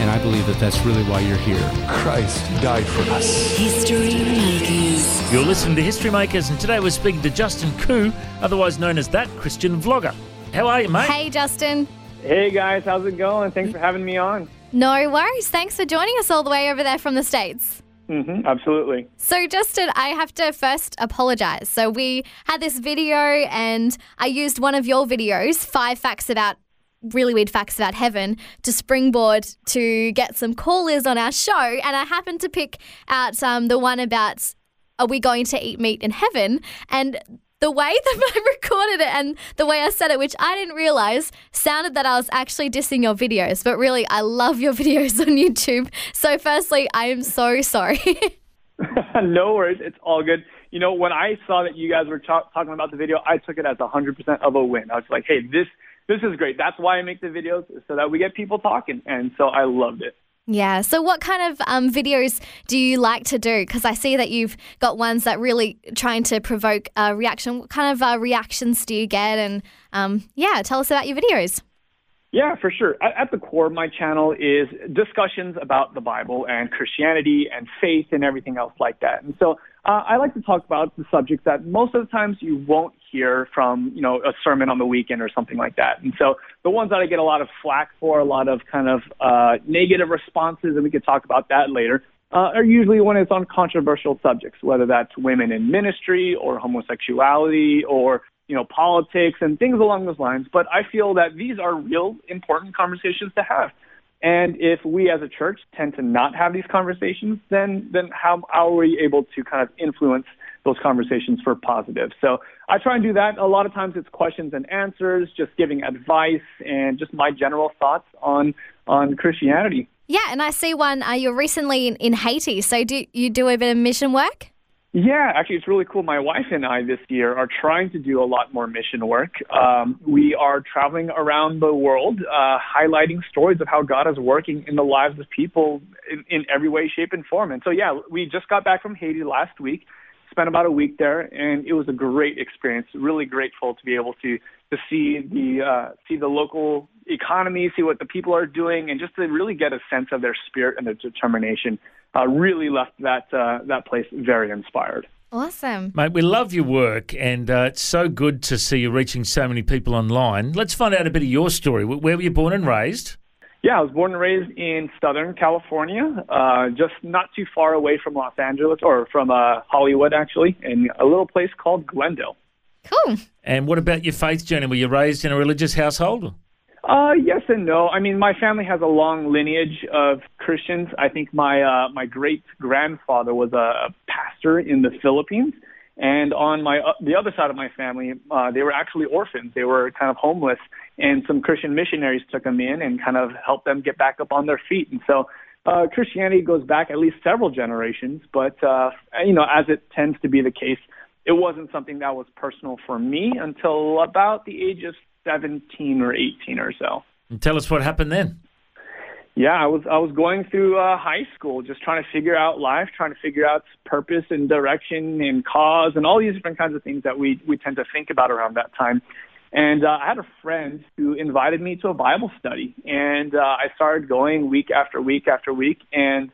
And I believe that that's really why you're here. Christ died for us. History Makers. You're listening to History Makers, and today we're speaking to Justin Khoe, otherwise known as That Christian Vlogger. How are you, mate? Hey, Justin. Hey guys, how's it going? Thanks for having me on. No worries. Thanks for joining us all the way over there from the States. hmm absolutely. So, Justin, I have to first apologize. So, we had this video, and I used one of your videos, Five Facts About Really Weird Facts About Heaven, to springboard to get some callers on our show. And I happened to pick out um, the one about Are we going to eat meat in heaven? And the way that I recorded it and the way I said it, which I didn't realize, sounded that I was actually dissing your videos. But really, I love your videos on YouTube. So, firstly, I am so sorry. no worries, it's all good. You know, when I saw that you guys were talk- talking about the video, I took it as 100% of a win. I was like, hey, this this is great. That's why I make the videos, so that we get people talking. And so I loved it. yeah. So, what kind of um, videos do you like to do? Because I see that you've got ones that really trying to provoke a reaction. What kind of uh, reactions do you get? And um, yeah, tell us about your videos. Yeah, for sure. At, at the core, my channel is discussions about the Bible and Christianity and faith and everything else like that. And so uh, I like to talk about the subjects that most of the times you won't hear from, you know, a sermon on the weekend or something like that. And so the ones that I get a lot of flack for, a lot of kind of uh, negative responses, and we could talk about that later, uh, are usually when it's on controversial subjects, whether that's women in ministry or homosexuality or you know, politics and things along those lines. But I feel that these are real important conversations to have. And if we as a church tend to not have these conversations, then then how, how are we able to kind of influence those conversations for positive? So I try and do that. A lot of times it's questions and answers, just giving advice and just my general thoughts on on Christianity. Yeah, and I see one. Uh, you're recently in, in Haiti, so do you do a bit of mission work? Yeah, actually, it's really cool. My wife and I this year are trying to do a lot more mission work. Um, we are traveling around the world, uh, highlighting stories of how God is working in the lives of people in, in every way, shape, and form. And so, yeah, we just got back from Haiti last week, spent about a week there, and it was a great experience. Really grateful to be able to to see the uh, see the local economy, see what the people are doing, and just to really get a sense of their spirit and their determination. Uh, really left that uh, that place very inspired. Awesome. Mate, we love your work, and uh, it's so good to see you reaching so many people online. Let's find out a bit of your story. Wh- Where were you born and raised? Yeah, I was born and raised in Southern California, uh, just not too far away from Los Angeles, or from uh, Hollywood, actually, in a little place called Glendale. Cool. And what about your faith journey? Were you raised in a religious household? Uh, yes and no. I mean, my family has a long lineage of Christians. I think my uh, my great grandfather was a pastor in the Philippines, and on my uh, the other side of my family, uh, they were actually orphans. They were kind of homeless, and some Christian missionaries took them in and kind of helped them get back up on their feet. And so, uh, Christianity goes back at least several generations. But uh, you know, as it tends to be the case, it wasn't something that was personal for me until about the age of 17 or 18 or so. And tell us what happened then. Yeah, I was I was going through uh, high school, just trying to figure out life, trying to figure out purpose and direction and cause and all these different kinds of things that we we tend to think about around that time. And uh, I had a friend who invited me to a Bible study, and uh, I started going week after week after week. And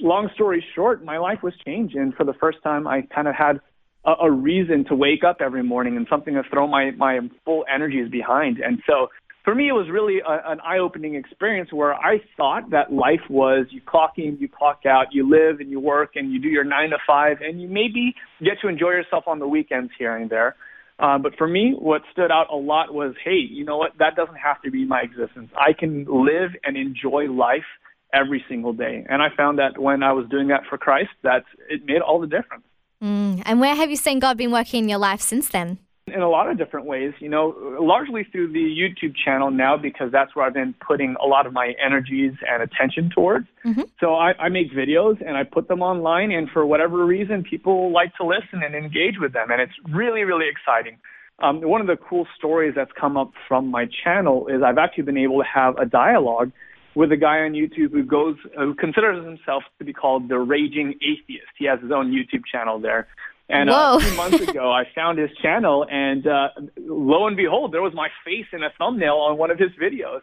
long story short, my life was changed, and for the first time, I kind of had a, a reason to wake up every morning and something to throw my my full energies behind. And so for me, it was really a, an eye-opening experience where I thought that life was you clock in, you clock out, you live and you work and you do your nine to five, and you maybe get to enjoy yourself on the weekends here and there. Uh, but for me, what stood out a lot was, hey, you know what? That doesn't have to be my existence. I can live and enjoy life every single day. And I found that when I was doing that for Christ, that it made all the difference. Mm. And where have you seen God been working in your life since then? In a lot of different ways, you know, largely through the YouTube channel now because that's where I've been putting a lot of my energies and attention towards. Mm-hmm. So I, I make videos and I put them online, and for whatever reason, people like to listen and engage with them, and it's really, really exciting. Um, one of the cool stories that's come up from my channel is I've actually been able to have a dialogue with a guy on YouTube who goes, who considers himself to be called the Raging Atheist. He has his own YouTube channel there. And uh, a few months ago, I found his channel, and uh, lo and behold, there was my face in a thumbnail on one of his videos.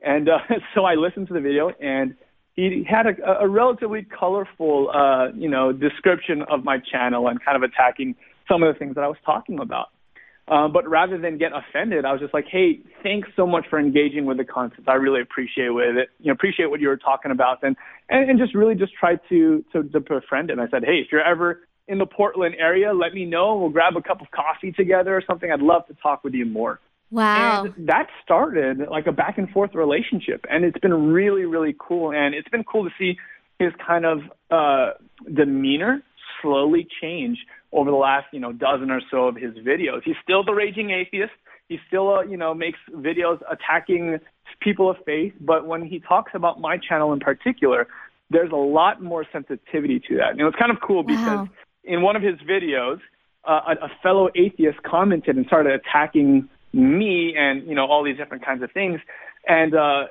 And uh, so I listened to the video, and he had a, a relatively colorful, uh, you know, description of my channel and kind of attacking some of the things that I was talking about. Um, but rather than get offended, I was just like, "Hey, thanks so much for engaging with the content. I really appreciate with it. You know, appreciate what you were talking about, and and, and just really just tried to, to to befriend him. I said, "Hey, if you're ever in the Portland area, let me know. We'll grab a cup of coffee together or something. I'd love to talk with you more." Wow. And that started like a back and forth relationship, and it's been really, really cool. And it's been cool to see his kind of uh, demeanor slowly change over the last, you know, dozen or so of his videos. He's still the raging atheist. He still, uh, you know, makes videos attacking people of faith. But when he talks about my channel in particular, there's a lot more sensitivity to that. And it was kind of cool because Wow. In one of his videos, uh, a, a fellow atheist commented and started attacking me and you know all these different kinds of things. And uh,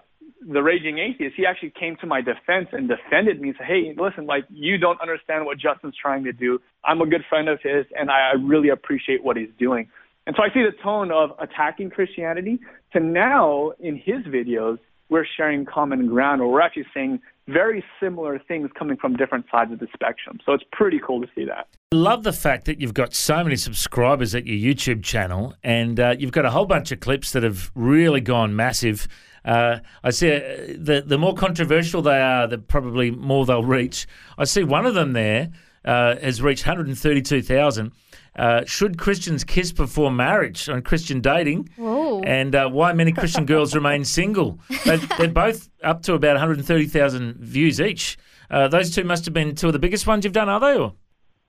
the raging atheist, he actually came to my defense and defended me. and Said, "Hey, listen, like you don't understand what Justin's trying to do. I'm a good friend of his, and I, I really appreciate what he's doing." And so I see the tone of attacking Christianity to now in his videos, we're sharing common ground, or we're actually saying very similar things coming from different sides of the spectrum. So it's pretty cool to see that. I love the fact that you've got so many subscribers at your YouTube channel, and uh, you've got a whole bunch of clips that have really gone massive. Uh, I see uh, the the more controversial they are, the probably more they'll reach. I see one of them there uh, has reached 132,000. Uh, should Christians kiss before marriage on Christian dating? Whoa. And uh, why many Christian girls remain single? They, they're both up to about 130,000 views each. Uh, those two must have been two of the biggest ones you've done, are they? Or?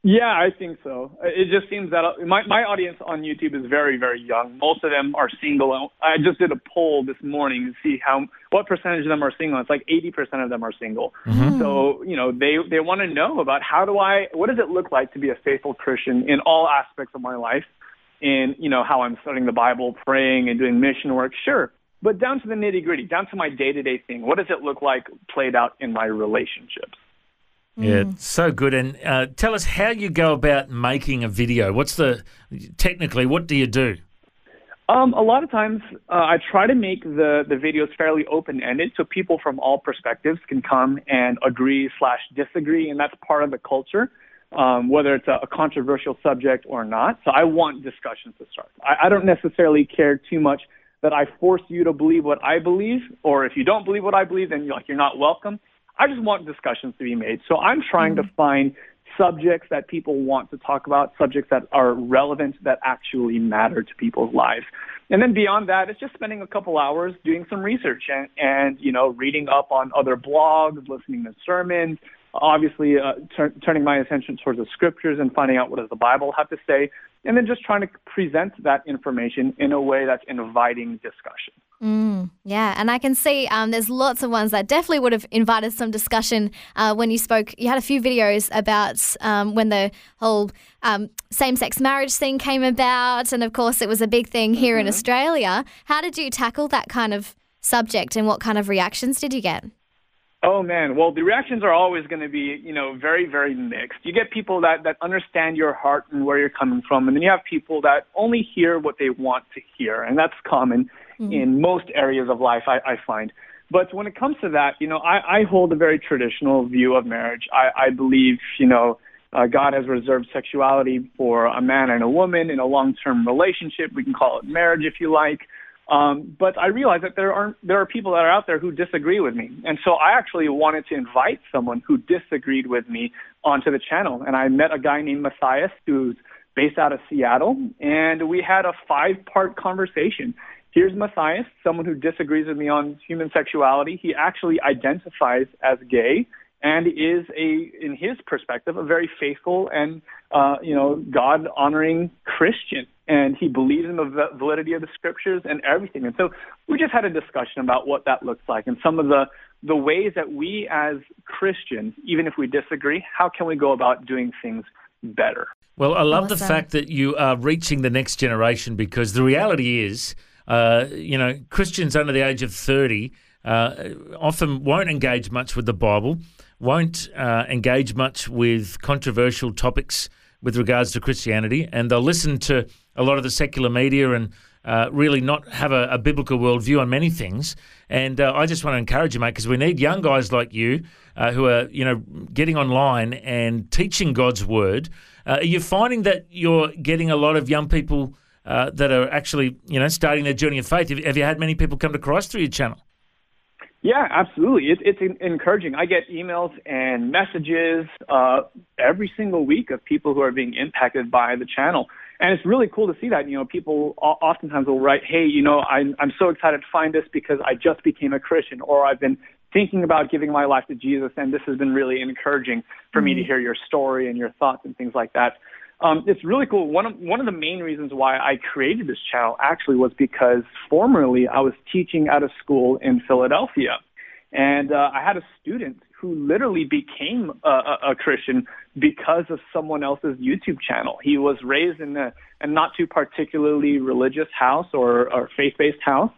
Yeah, I think so. It just seems that uh, my my audience on YouTube is very very young. Most of them are single. I just did a poll this morning to see how what percentage of them are single. It's like 80% of them are single. So, you know, they they want to know about how do I what does it look like to be a faithful Christian in all aspects of my life? In, you know, how I'm studying the Bible, praying and doing mission work. Sure. But down to the nitty-gritty, down to my day-to-day thing. What does it look like played out in my relationships? Yeah, so good. And uh, tell us how you go about making a video. What's the technically? What do you do? Um, a lot of times, uh, I try to make the the videos fairly open ended, so people from all perspectives can come and agree slash disagree, and that's part of the culture, um, whether it's a, a controversial subject or not. So I want discussions to start. I, I don't necessarily care too much that I force you to believe what I believe, or if you don't believe what I believe, then you're like you're not welcome. I just want discussions to be made. So I'm trying to find subjects that people want to talk about, subjects that are relevant, that actually matter to people's lives. And then beyond that, it's just spending a couple hours doing some research and, and you know, reading up on other blogs, listening to sermons, obviously uh, tur- turning my attention towards the scriptures and finding out what does the Bible have to say, and then just trying to present that information in a way that's inviting discussion. Mm, yeah, and I can see um, there's lots of ones that definitely would have invited some discussion uh, when you spoke. You had a few videos about um, when the whole um, same sex marriage thing came about, and of course, it was a big thing here in Australia. How did you tackle that kind of subject, and what kind of reactions did you get? Oh man, well the reactions are always going to be, you know, very very mixed. You get people that that understand your heart and where you're coming from, and then you have people that only hear what they want to hear, and that's common in most areas of life I, I find. But when it comes to that, you know, I, I hold a very traditional view of marriage. I, I believe, you know, uh, God has reserved sexuality for a man and a woman in a long-term relationship. We can call it marriage if you like. Um, but I realize that there are there are people that are out there who disagree with me, and so I actually wanted to invite someone who disagreed with me onto the channel. And I met a guy named Matthias who's based out of Seattle, and we had a five-part conversation. Here's Matthias, someone who disagrees with me on human sexuality. He actually identifies as gay and is a, in his perspective, a very faithful and uh, you know God honoring Christian, and he believes in the validity of the scriptures and everything. And so we just had a discussion about what that looks like and some of the the ways that we as Christians, even if we disagree, how can we go about doing things better? Well, I love Awesome. the fact that you are reaching the next generation because the reality is, uh, you know, Christians under the age of 30 uh, often won't engage much with the Bible, won't uh, engage much with controversial topics with regards to Christianity, and they'll listen to a lot of the secular media and uh, really not have a, a biblical worldview on many things. And uh, I just want to encourage you, mate, because we need young guys like you uh, who are, you know, getting online and teaching God's word. Uh, are you finding that you're getting a lot of young people uh, that are actually, you know, starting their journey of faith? Have, have you had many people come to Christ through your channel? Yeah, absolutely. It, it's en- encouraging. I get emails and messages uh, every single week of people who are being impacted by the channel. And it's really cool to see that. You know, people o- oftentimes will write, hey, you know, I'm, I'm so excited to find this because I just became a Christian or I've been thinking about giving my life to Jesus and this has been really encouraging for me to hear your story and your thoughts and things like that. Um, it's really cool. One of one of the main reasons why I created this channel actually was because formerly I was teaching at a school in Philadelphia, and uh, I had a student who literally became a, a, a Christian because of someone else's YouTube channel. He was raised in a, a not too particularly religious house or, or faith-based house,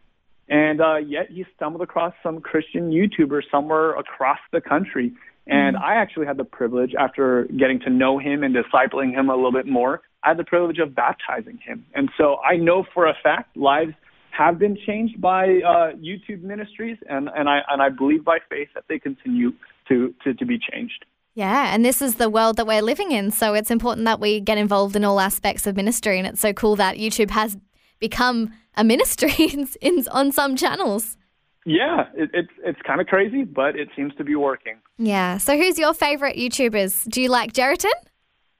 and uh, yet he stumbled across some Christian YouTuber somewhere across the country. And I actually had the privilege, after getting to know him and discipling him a little bit more, I had the privilege of baptizing him. And so I know for a fact lives have been changed by uh, YouTube ministries, and, and I and I believe by faith that they continue to, to, to be changed. Yeah, and this is the world that we're living in. So it's important that we get involved in all aspects of ministry. And it's so cool that YouTube has become a ministry in, in, on some channels. Yeah, it, it's it's kind of crazy, but it seems to be working. Yeah. So who's your favorite YouTubers? Do you like Jerriton?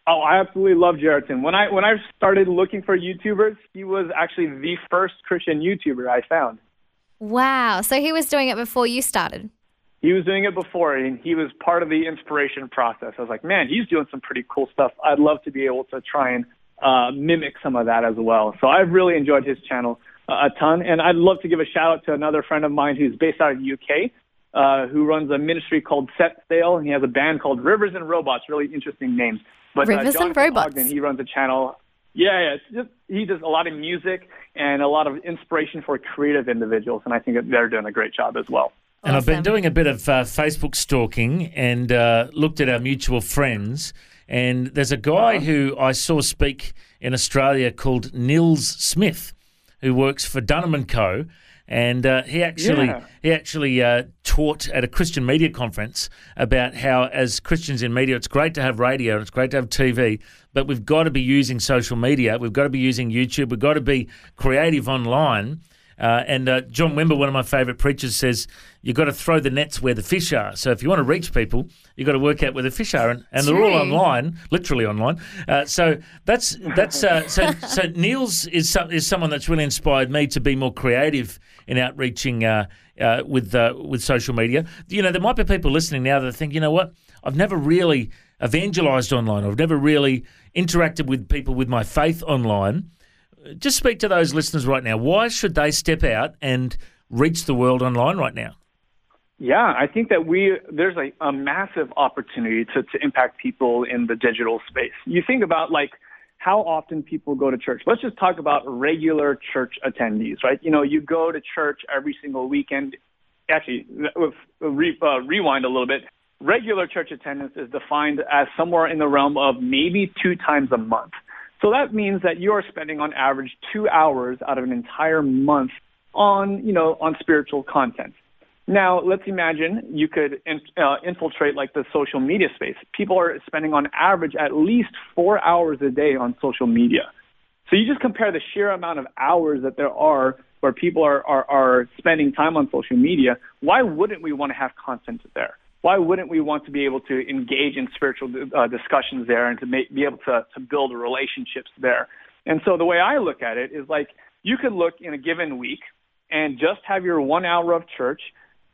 Oh, I absolutely love Jerriton. When I when I started looking for YouTubers, he was actually the first Christian YouTuber I found. Wow. So he was doing it before you started. He was doing it before, and he was part of the inspiration process. I was like, man, he's doing some pretty cool stuff. I'd love to be able to try and uh, mimic some of that as well. So I've really enjoyed his channel a ton, and I'd love to give a shout out to another friend of mine who's based out of the UK, uh, who runs a ministry called Set Sail, and he has a band called Rivers and Robots. Really interesting names. But Rivers uh, and Robots. Ogden, he runs a channel. Yeah, yeah. It's just he does a lot of music and a lot of inspiration for creative individuals, and I think that they're doing a great job as well. And I've been doing a bit of uh, Facebook stalking and uh, looked at our mutual friends. And there's a guy who I saw speak in Australia called Nils Smith, who works for Dunham and Co. And uh, he actually Yeah. he actually uh, taught at a Christian media conference about how, as Christians in media, it's great to have radio and it's great to have TV, but we've got to be using social media. We've got to be using YouTube. We've got to be creative online. Uh, and uh, John Wimber, one of my favourite preachers, says you've got to throw the nets where the fish are. So if you want to reach people, you've got to work out where the fish are, and, and they're all online, literally online. Uh, so that's that's uh, so so Nils is some, is someone that's really inspired me to be more creative in outreaching uh, uh, with uh, with social media. You know, there might be people listening now that think, you know what, I've never really evangelized online. I've never really interacted with people with my faith online just speak to those listeners right now. Why should they step out and reach the world online right now? Yeah, I think that we there's a, a massive opportunity to, to impact people in the digital space. You think about like how often people go to church. Let's just talk about regular church attendees, right? You know, you go to church every single weekend. Actually, re, uh, rewind a little bit. Regular church attendance is defined as somewhere in the realm of maybe two times a month. So that means that you are spending on average two hours out of an entire month on, you know, on spiritual content. Now, let's imagine you could in, uh, infiltrate like the social media space. People are spending on average at least four hours a day on social media. So you just compare the sheer amount of hours that there are where people are, are, are spending time on social media. Why wouldn't we want to have content there? Why wouldn't we want to be able to engage in spiritual uh, discussions there and to make, be able to, to build relationships there? And so the way I look at it is like you could look in a given week and just have your one hour of church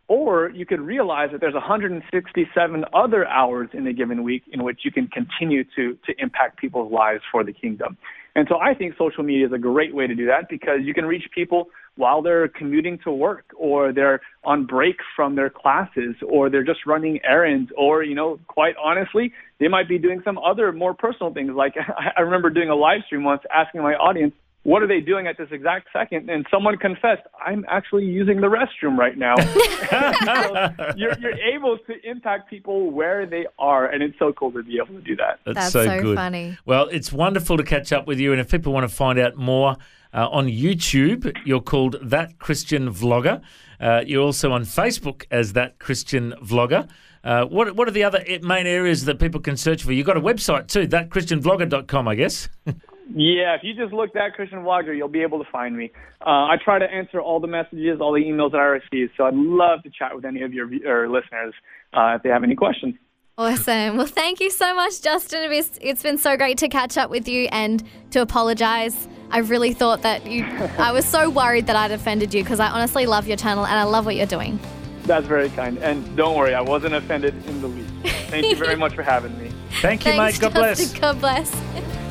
Or you could realize that there's 167 other hours in a given week in which you can continue to, to impact people's lives for the kingdom. And so I think social media is a great way to do that because you can reach people while they're commuting to work or they're on break from their classes or they're just running errands or, you know, quite honestly, they might be doing some other more personal things. Like I remember doing a live stream once asking my audience, what are they doing at this exact second? And someone confessed, I'm actually using the restroom right now. so you're, you're able to impact people where they are, and it's so cool to be able to do that. That's, That's so, so good. funny. Well, it's wonderful to catch up with you. And if people want to find out more uh, on YouTube, you're called That Christian Vlogger. Uh, you're also on Facebook as That Christian Vlogger. Uh, what, what are the other main areas that people can search for? You've got a website too, thatchristianvlogger.com, I guess. Yeah, if you just look that Christian Vlogger, you'll be able to find me. Uh, I try to answer all the messages, all the emails that I receive. So I'd love to chat with any of your or listeners uh, if they have any questions. Awesome. Well, thank you so much, Justin. It's, it's been so great to catch up with you and to apologize. I really thought that you, I was so worried that I'd offended you because I honestly love your channel and I love what you're doing. That's very kind. And don't worry, I wasn't offended in the least. Thank you very much for having me. Thank you, Thanks, mate. God bless. Justin. God bless.